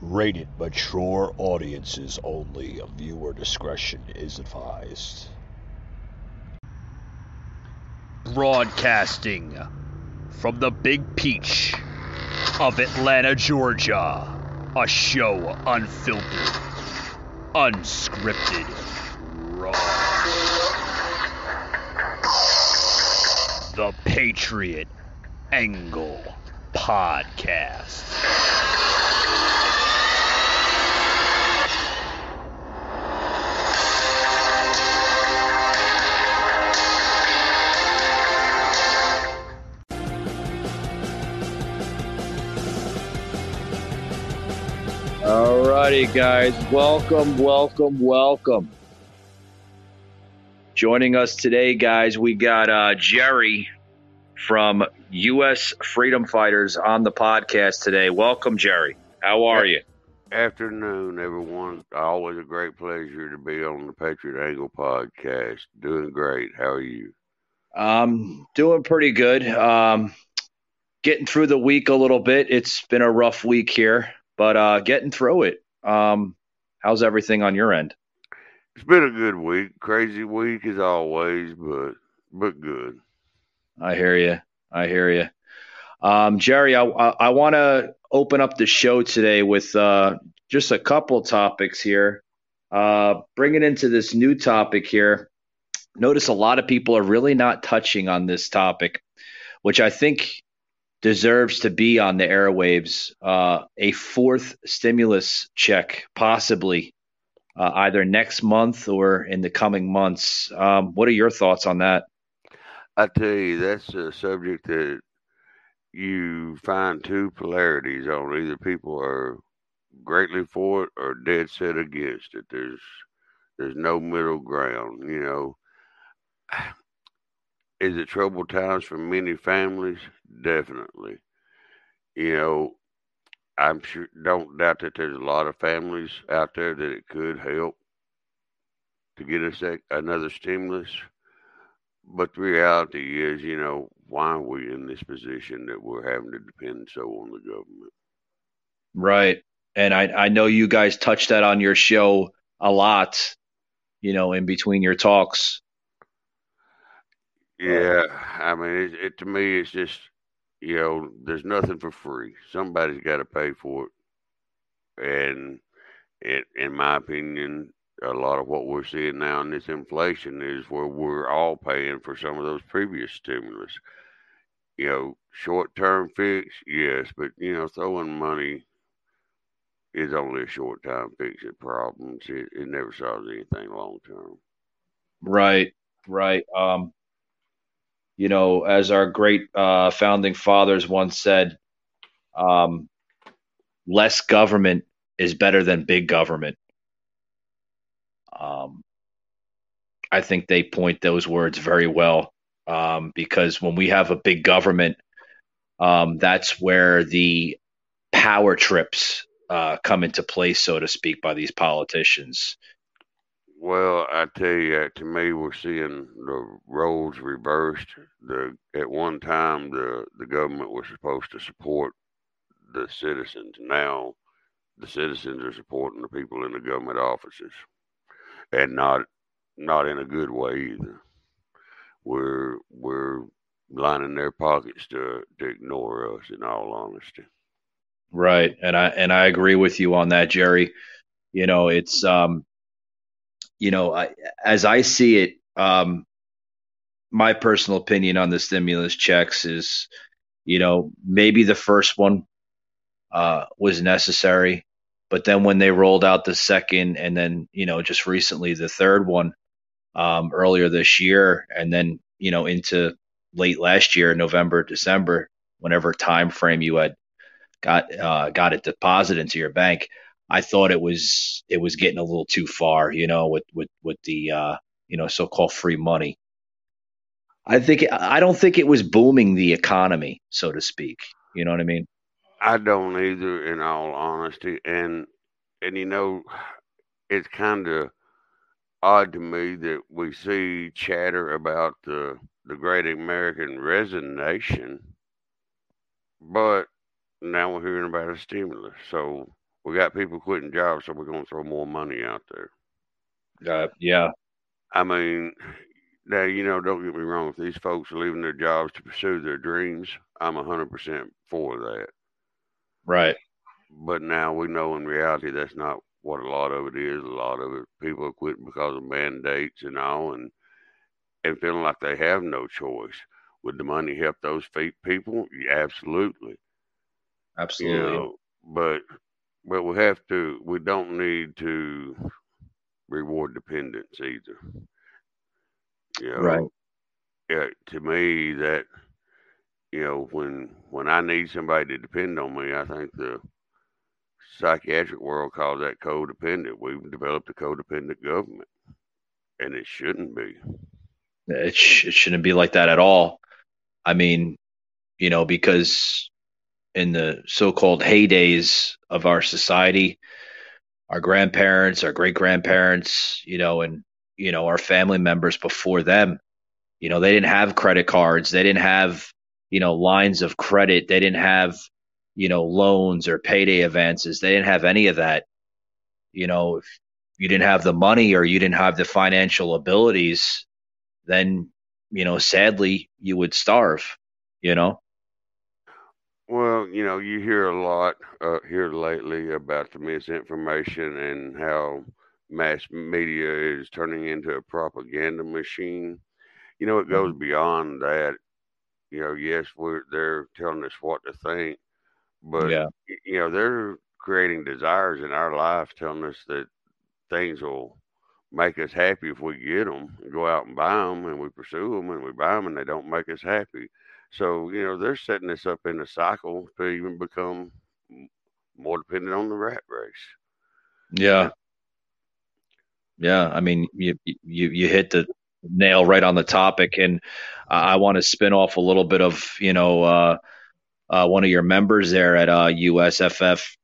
Rated mature audiences only. Viewer discretion is advised. Broadcasting from the Big Peach of Atlanta, Georgia. A show unfiltered, unscripted, raw. The Patriot Angle Podcast. Alrighty, guys. Welcome, welcome, welcome. Joining us today, guys, we got uh, Jerry from U.S. Freedom Fighters on the podcast today. Welcome, Jerry. How are you? Afternoon, everyone. Always a great pleasure to be on the Patriot Angle podcast. Doing great. How are you? Um, doing pretty good. Um, getting through the week a little bit. It's been a rough week here but uh, getting through it. Um, how's everything on your end? It's been a good week. Crazy week as always, but but good. I hear you. I hear you. Um, Jerry, I, I, I want to open up the show today with uh, just a couple topics here. Uh, bringing into this new topic here. Notice a lot of people are really not touching on this topic, which I think deserves to be on the airwaves. Uh, a fourth stimulus check, possibly uh, either next month or in the coming months. Um, what are your thoughts on that? I tell you, that's a subject that you find two polarities on. Either people are greatly for it or dead set against it. There's there's no middle ground. You know, is it troubled times for many families? Definitely. You know, I'm sure, don't doubt that there's a lot of families out there that it could help to get us another stimulus. But the reality is, you know, why are we in this position that we're having to depend so on the government? Right. And I, I know you guys touched that on your show a lot, you know, in between your talks. Yeah, I mean, it, it to me, it's just you know, there's nothing for free. Somebody's got to pay for it, and it, in my opinion, a lot of what we're seeing now in this inflation is where we're all paying for some of those previous stimulus. You know, short term fix, yes, but you know, throwing money is only a short time fix of problems. It, it never solves anything long term. Right, right. Um, you know, as our great uh, founding fathers once said, um, less government is better than big government. Um, I think they point those words very well um, because when we have a big government, um, that's where the power trips uh, come into place, so to speak, by these politicians. Well, I tell you, to me, we're seeing the roles reversed. The at one time, the the government was supposed to support the citizens. Now, the citizens are supporting the people in the government offices, and not not in a good way either. We're we're lining their pockets to to ignore us. In all honesty, right, and I and I agree with you on that, Jerry. You know, it's um you know, I, as I see it, um, my personal opinion on the stimulus checks is, you know, maybe the first one uh, was necessary, but then when they rolled out the second, and then you know, just recently the third one um, earlier this year, and then you know into late last year, November, December, whenever time frame you had got uh, got it deposited into your bank. I thought it was it was getting a little too far, you know, with with with the uh, you know so-called free money. I think I don't think it was booming the economy, so to speak. You know what I mean? I don't either, in all honesty, and and you know, it's kind of odd to me that we see chatter about the the Great American Resignation, but now we're hearing about a stimulus. So We got people quitting jobs, so we're going to throw more money out there. Uh, yeah. I mean, now you know, don't get me wrong. If these folks are leaving their jobs to pursue their dreams, I'm hundred percent for that. Right. But now we know in reality that's not what a lot of it is. A lot of it, people are quitting because of mandates and all, and and feeling like they have no choice. Would the money help those feet people? Yeah, absolutely. Absolutely. You know, but but we have to. We don't need to reward dependence either. You know, right. Yeah, to me that you know when when I need somebody to depend on me, I think the psychiatric world calls that codependent. We've developed a codependent government, and it shouldn't be. It, sh- it shouldn't be like that at all. I mean, you know, because in the so-called heydays of our society, our grandparents, our great grandparents, you know, and you know our family members before them, you know, they didn't have credit cards, they didn't have you know lines of credit, they didn't have you know loans or payday advances, they didn't have any of that. You know, if you didn't have the money or you didn't have the financial abilities, then you know, sadly, you would starve. You know. Well, you know, you hear a lot uh, here lately about the misinformation and how mass media is turning into a propaganda machine. You know, it goes mm-hmm. beyond that. You know, yes, we're they're telling us what to think, but yeah. you know, they're creating desires in our life, telling us that things will make us happy if we get them, and go out and buy them, and we pursue them, and we buy them, and they don't make us happy. So, you know, they're setting us up in a cycle to even become more dependent on the rat race. Yeah. Yeah. I mean, you, you, you hit the nail right on the topic. And I want to spin off a little bit of, you know, uh, uh, one of your members there at uh, USFF,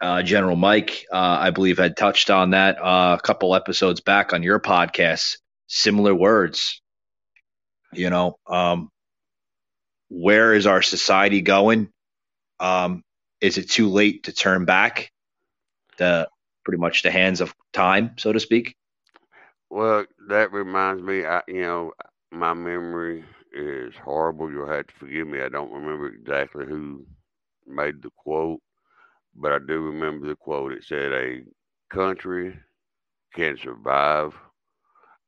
uh, General Mike, uh, I believe, had touched on that uh, a couple episodes back on your podcast. Similar words, you know, um, where is our society going? Um, is it too late to turn back the pretty much the hands of time, so to speak? Well, that reminds me, I, you know, my memory is horrible. You'll have to forgive me. I don't remember exactly who made the quote, but I do remember the quote. It said, A country can survive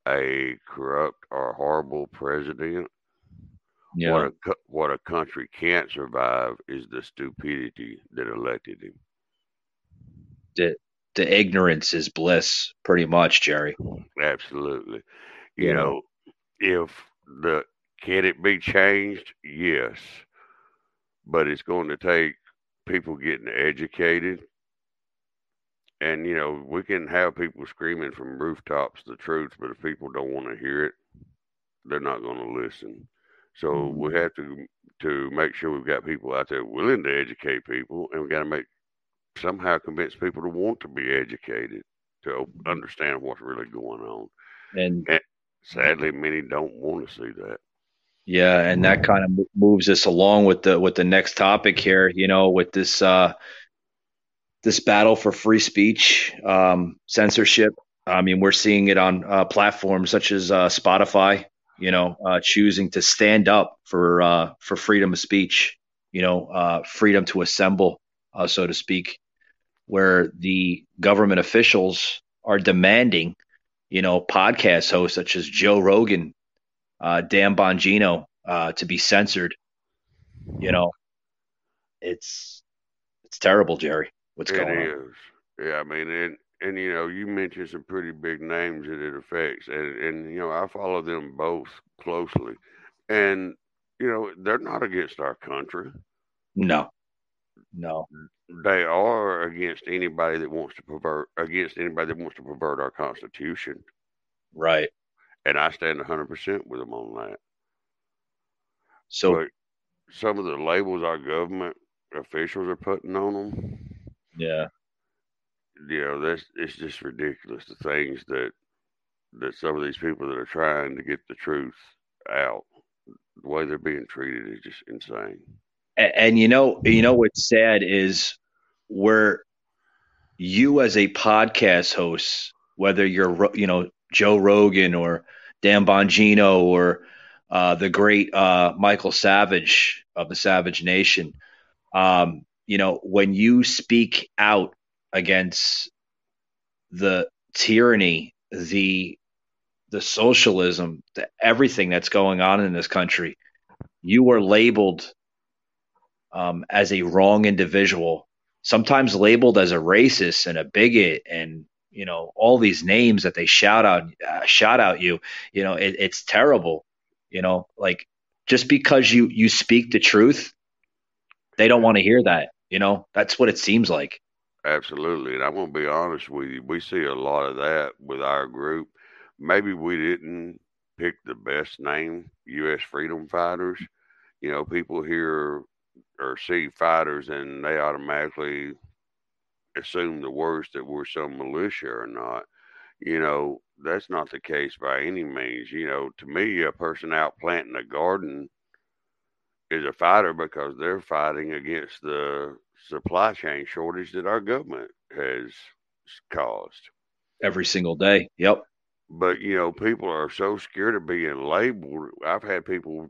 a corrupt or horrible president yeah. What a what a country can't survive is the stupidity that elected him. The the ignorance is bliss, pretty much, Jerry. Absolutely. You yeah. know, if the can it be changed? Yes, but it's going to take people getting educated. And you know, we can have people screaming from rooftops the truth, but if people don't want to hear it, they're not going to listen. So mm-hmm. we have to to make sure we've got people out there willing to educate people, and we got to make somehow convince people to want to be educated to mm-hmm. understand what's really going on. And, and sadly, many don't want to see that. Yeah, and that kind of moves us along with the with the next topic here. You know, with this uh, this battle for free speech, um, censorship. I mean, we're seeing it on uh, platforms such as uh, Spotify you know, uh, choosing to stand up for uh, for freedom of speech, you know, uh, freedom to assemble, uh, so to speak, where the government officials are demanding, you know, podcast hosts such as Joe Rogan, uh, Dan Bongino, uh, to be censored. You know, it's it's terrible, Jerry. What's it going is. on? Yeah, I mean, and and you know, you mentioned some pretty big names that it affects, and and you know, I follow them both closely, and you know, they're not against our country. No, no, they are against anybody that wants to pervert against anybody that wants to pervert our Constitution. Right. And I stand hundred percent with them on that. So, but some of the labels our government officials are putting on them. Yeah you know, that's it's just ridiculous. The things that that some of these people that are trying to get the truth out, the way they're being treated is just insane. And, and you know, you know what's sad is we're you as a podcast host, whether you're you know Joe Rogan or Dan Bongino or uh, the great uh, Michael Savage of the Savage Nation, um, you know when you speak out against the tyranny, the the socialism, the, everything that's going on in this country, you are labeled um, as a wrong individual, sometimes labeled as a racist and a bigot, and you know all these names that they shout out, uh, shout out you. You know it, it's terrible. You know, like just because you you speak the truth, they don't want to hear that. You know, that's what it seems like. Absolutely, and I'm gonna be honest with you. We see a lot of that with our group. Maybe we didn't pick the best name, U.S. Freedom Fighters. You know, people hear or see fighters and they automatically assume the worst that we're some militia or not. You know, that's not the case by any means. You know, to me, a person out planting a garden is a fighter because they're fighting against the supply chain shortage that our government has caused every single day. Yep. But you know, people are so scared of being labeled. I've had people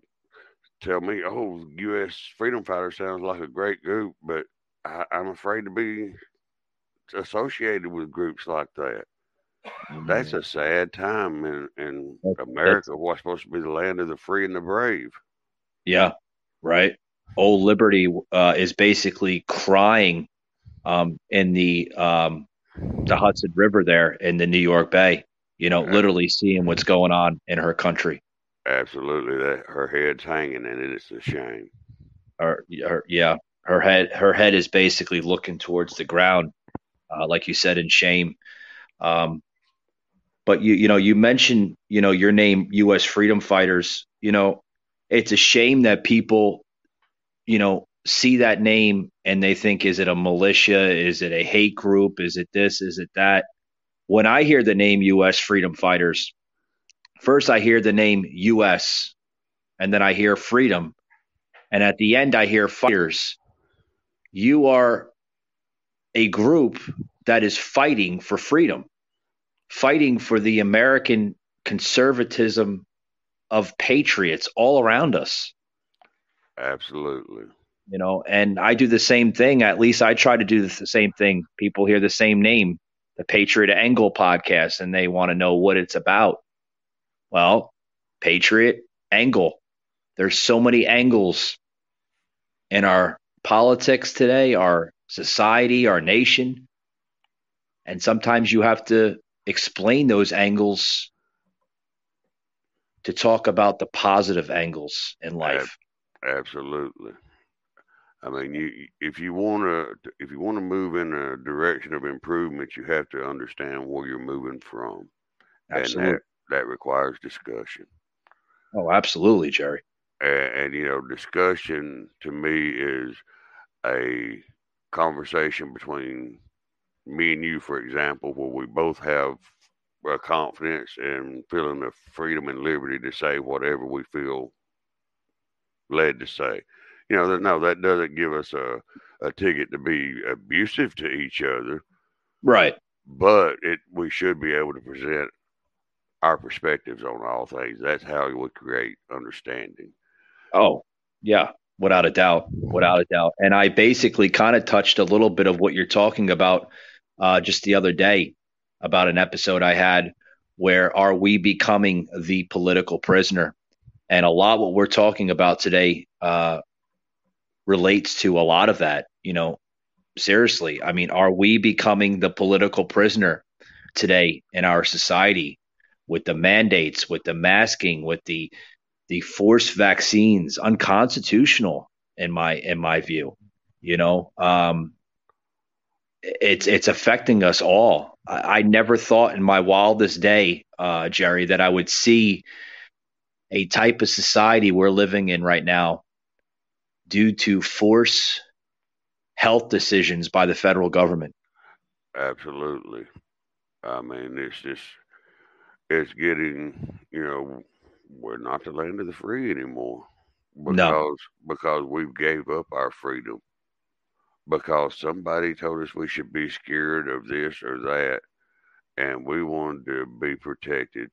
tell me, "Oh, U.S. Freedom Fighter sounds like a great group," but I, am afraid to be associated with groups like that. Mm-hmm. That's a sad time in, in that's, America. That's, what's supposed to be the land of the free and the brave. Yeah, right. Old Liberty uh, is basically crying um, in the um, the Hudson River there in the New York Bay. You know, literally seeing what's going on in her country. Absolutely, that her head's hanging, and it's a shame. Her, her, yeah, her head, her head is basically looking towards the ground, uh, like you said, in shame. Um, but you, you know, you mentioned, you know, your name, U.S. Freedom Fighters. You know, it's a shame that people, you know, see that name and they think, is it a militia? Is it a hate group? Is it this? Is it that? When I hear the name U.S. Freedom Fighters, First, I hear the name US, and then I hear freedom. And at the end, I hear fighters. You are a group that is fighting for freedom, fighting for the American conservatism of patriots all around us. Absolutely. You know, and I do the same thing. At least I try to do the same thing. People hear the same name, the Patriot Angle podcast, and they want to know what it's about. Well, Patriot angle. There's so many angles in our politics today, our society, our nation. And sometimes you have to explain those angles to talk about the positive angles in life. Absolutely. I mean, you if you want to if you want to move in a direction of improvement, you have to understand where you're moving from. Absolutely. And that, that requires discussion. Oh, absolutely, Jerry. And, and, you know, discussion to me is a conversation between me and you, for example, where we both have a confidence and feeling the freedom and liberty to say whatever we feel led to say. You know, no, that doesn't give us a, a ticket to be abusive to each other. Right. But it we should be able to present our perspectives on all things. That's how we create understanding. Oh, yeah, without a doubt, without a doubt. And I basically kind of touched a little bit of what you're talking about uh, just the other day about an episode I had where are we becoming the political prisoner? And a lot what we're talking about today uh, relates to a lot of that. You know, seriously, I mean, are we becoming the political prisoner today in our society? with the mandates, with the masking, with the the forced vaccines, unconstitutional in my in my view. You know, um, it's it's affecting us all. I, I, never thought in my wildest day, uh, Jerry, that I would see a type of society we're living in right now due to force health decisions by the federal government. Absolutely. I mean, it's just it's getting, you know, we're not the land of the free anymore because no. because we gave up our freedom. because somebody told us we should be scared of this or that, and we wanted to be protected,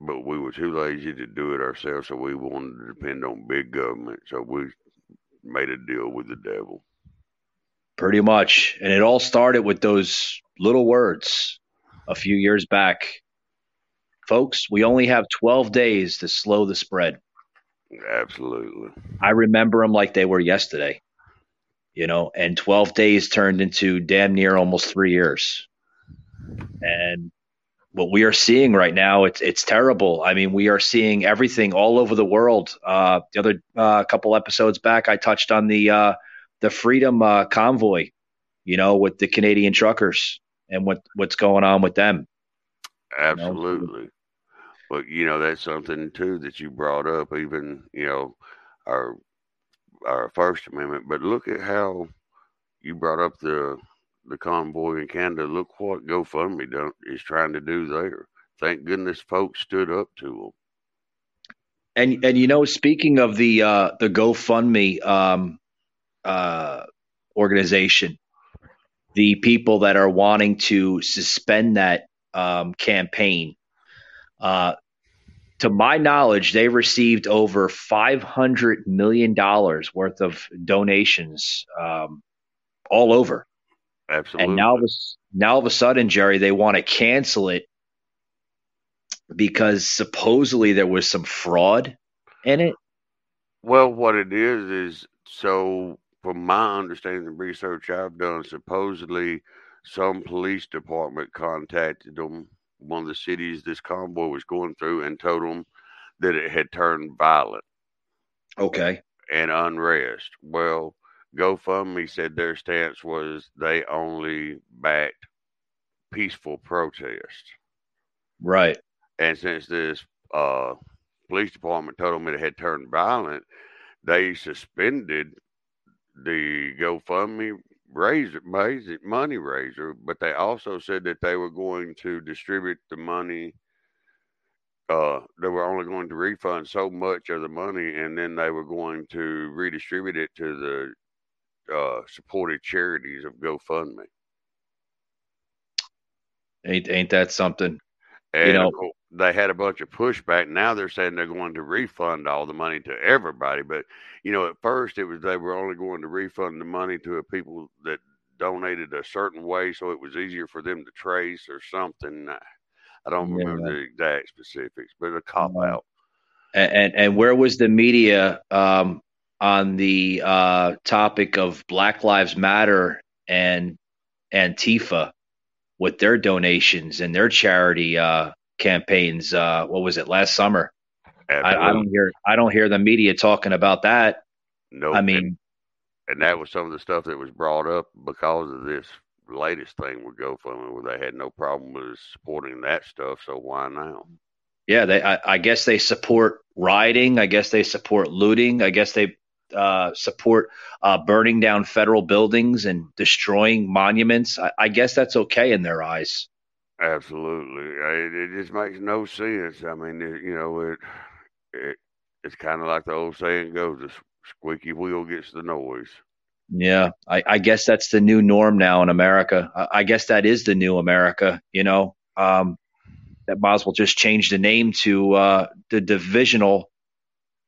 but we were too lazy to do it ourselves, so we wanted to depend on big government. So we made a deal with the devil. Pretty much. And it all started with those little words a few years back. Folks, we only have 12 days to slow the spread. Absolutely. I remember them like they were yesterday, you know, and 12 days turned into damn near almost three years. And what we are seeing right now, it's it's terrible. I mean, we are seeing everything all over the world. Uh, the other uh, couple episodes back, I touched on the uh, the Freedom uh, Convoy, you know, with the Canadian truckers and what what's going on with them. Absolutely. But you know, that's something too that you brought up, even you know, our our First Amendment. But look at how you brought up the the convoy in Canada. Look what GoFundMe is trying to do there. Thank goodness folks stood up to them. And and you know, speaking of the uh, the GoFundMe um, uh, organization, the people that are wanting to suspend that um, campaign, uh, to my knowledge, they received over five hundred million dollars worth of donations um, all over. Absolutely. And now, now all of a sudden, Jerry, they want to cancel it because supposedly there was some fraud in it. Well, what it is is so, from my understanding and research I've done, supposedly some police department contacted them, one of the cities this convoy was going through, and told them that it had turned violent. Okay. And unrest. Well, GoFundMe said their stance was they only backed peaceful protests. Right. And since this uh, police department told them it had turned violent, they suspended the GoFundMe raiser, money raiser, but they also said that they were going to distribute the money. Uh, they were only going to refund so much of the money, and then they were going to redistribute it to the uh, supported charities of GoFundMe. Ain't ain't that something? And you know, they had a bunch of pushback. Now they're saying they're going to refund all the money to everybody. But you know, at first it was they were only going to refund the money to people that donated a certain way, so it was easier for them to trace or something. I don't yeah. remember the exact specifics, but a cop out. And, and, and where was the media um, on the uh, topic of Black Lives Matter and Antifa with their donations and their charity uh, campaigns. Uh, what was it last summer? I, I, don't hear I don't hear the media talking about that. No, I mean, and, and, that was some of the stuff that was brought up because of this latest thing with GoFundMe, where they had no problem with supporting that stuff. So why now? Yeah, they. I, I guess they support rioting. I guess they support looting. I guess they uh, support uh, burning down federal buildings and destroying monuments. I, I guess that's okay in their eyes. Absolutely, it, it just makes no sense. I mean, it, you know, it, it it's kind of like the old saying goes: "The squeaky wheel gets the noise." Yeah, I, I guess that's the new norm now in America. I, I guess that is the new America. You know, um, that might as well just change the name to uh, the divisional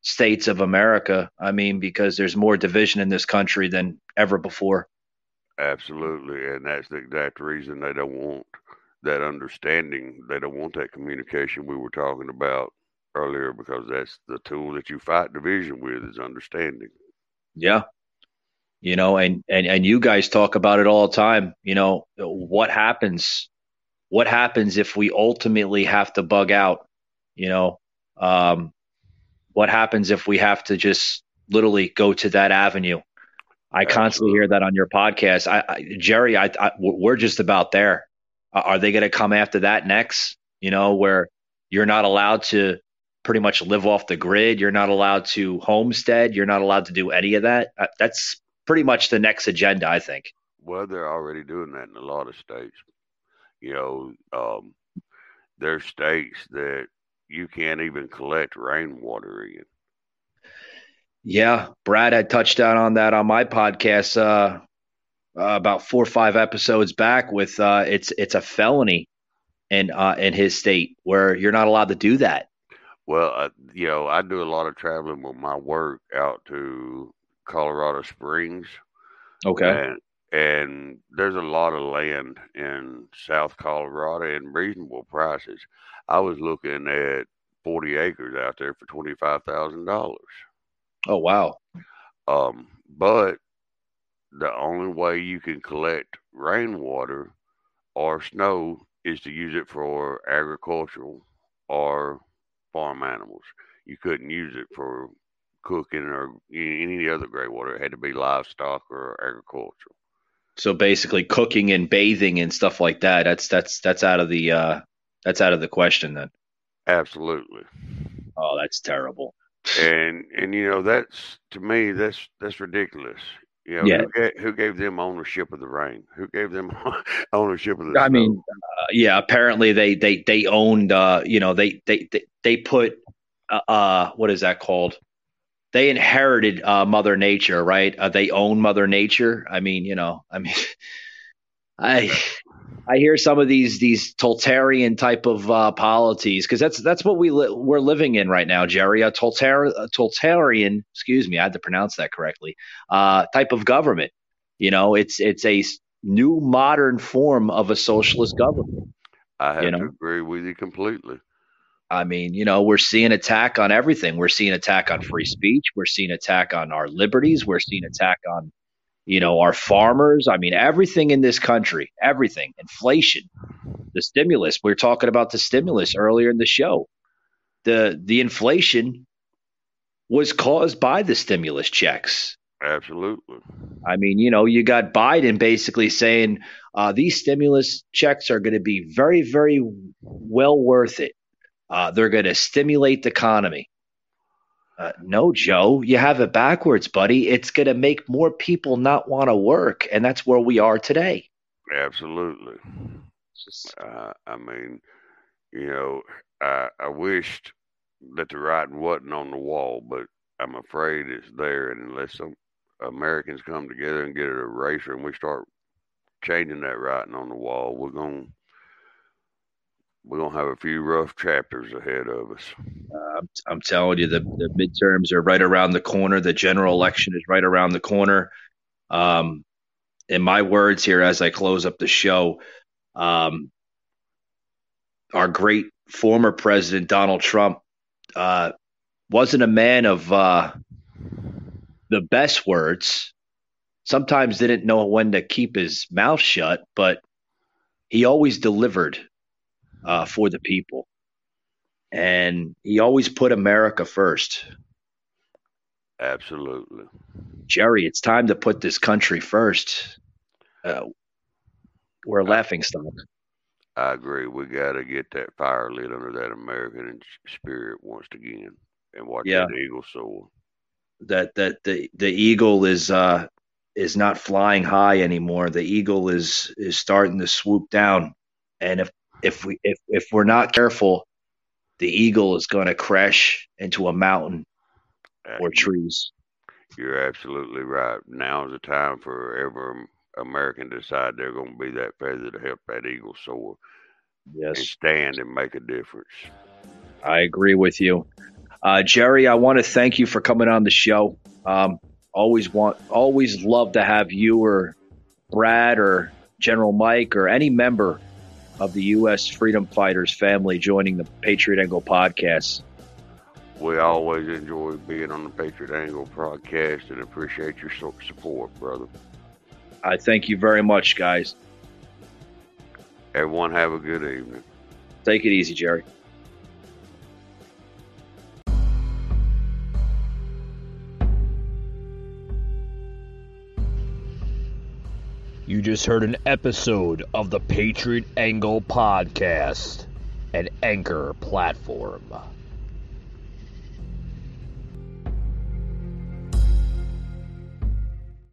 states of America. I mean, because there's more division in this country than ever before. Absolutely. And that's the exact reason they don't want that understanding. They don't want that communication we were talking about earlier because that's the tool that you fight division with is understanding. Yeah. You know, and, and, and you guys talk about it all the time. You know, what happens? What happens if we ultimately have to bug out? You know, um, what happens if we have to just literally go to that avenue? I Absolutely. constantly hear that on your podcast. I, I Jerry, I, I, we're just about there. Are they going to come after that next? You know, where you're not allowed to pretty much live off the grid. You're not allowed to homestead. You're not allowed to do any of that. Uh, that's pretty much the next agenda, I think. Well, they're already doing that in a lot of states. You know, um, there's states that you can't even collect rainwater in. Yeah, Brad had touched down on that on my podcast uh, uh, about four or five episodes back. With uh, it's it's a felony in uh, in his state where you're not allowed to do that. Well, uh, you know, I do a lot of traveling with my work out to Colorado Springs. Okay. And, and there's a lot of land in South Colorado and reasonable prices. I was looking at 40 acres out there for $25,000. Oh, wow. Um, but the only way you can collect rainwater or snow is to use it for agricultural or farm animals. You couldn't use it for cooking or any other gray water. It had to be livestock or agricultural. So basically, cooking and bathing and stuff like that. That's that's that's out of the uh, that's out of the question then. Absolutely. Oh, that's terrible. And and you know that's to me that's that's ridiculous. You know, yeah. who, gave, who gave them ownership of the rain? Who gave them ownership of the? I snow? mean, uh, yeah. Apparently, they they they owned. Uh, you know, they they they, they put. Uh, uh, what is that called? They inherited uh, Mother Nature, right? Uh, they own Mother Nature. I mean, you know, I mean, I I hear some of these these totalitarian type of uh, polities because that's that's what we li- we're living in right now, Jerry. A, totalitarian, a totalitarian, excuse me, I had to pronounce that correctly. Uh, type of government. You know, it's it's a new modern form of a socialist government. I have you know? to agree with you completely. I mean, you know, we're seeing attack on everything. We're seeing attack on free speech. We're seeing attack on our liberties. We're seeing attack on you know, our farmers. I mean, everything in this country, everything, inflation, the stimulus. We were talking about the stimulus earlier in the show. The the inflation was caused by the stimulus checks. Absolutely. I mean, you know, you got Biden basically saying uh, these stimulus checks are going to be very, very well worth it. Uh, they're going to stimulate the economy. Uh, no, Joe, you have it backwards, buddy. It's going to make more people not want to work, and that's where we are today. Absolutely. Uh, I mean, you know, I, I wished that the writing wasn't on the wall, but I'm afraid it's there. And unless some Americans come together and get an eraser and we start changing that writing on the wall, we're going we're gonna have a few rough chapters ahead of us. Uh, I'm, I'm, telling you, the, the midterms are right around the corner. The general election is right around the corner. Um, in my words here, as I close up the show, um, our great former president Donald Trump uh, wasn't a man of uh, the best words. Sometimes didn't know when to keep his mouth shut, but he always delivered uh, for the people. And he always put America first. Absolutely. Jerry, it's time to put this country first. Uh, we're a laughing stock. I agree. We got to get that fire lit under that American spirit once again and watch yeah. that eagle soar. That that the the eagle is uh is not flying high anymore. The eagle is is starting to swoop down. And if if we if if we're not careful, the eagle is going to crash into a mountain or trees. You're absolutely right. Now is the time for every American to decide they're going to be that feather to help that eagle soar. Yes, and stand and make a difference. I agree with you, uh, Jerry. I want to thank you for coming on the show. Um, always want, always love to have you or Brad or General Mike or any member of the U.S. freedom fighters family joining the Patriot Angle podcast. We always enjoy being on the Patriot Angle podcast and appreciate your support, brother. I thank you very much, guys. Everyone, have a good evening. Take it easy, Jerry. You just heard an episode of the Patriot Angle Podcast, an anchor platform.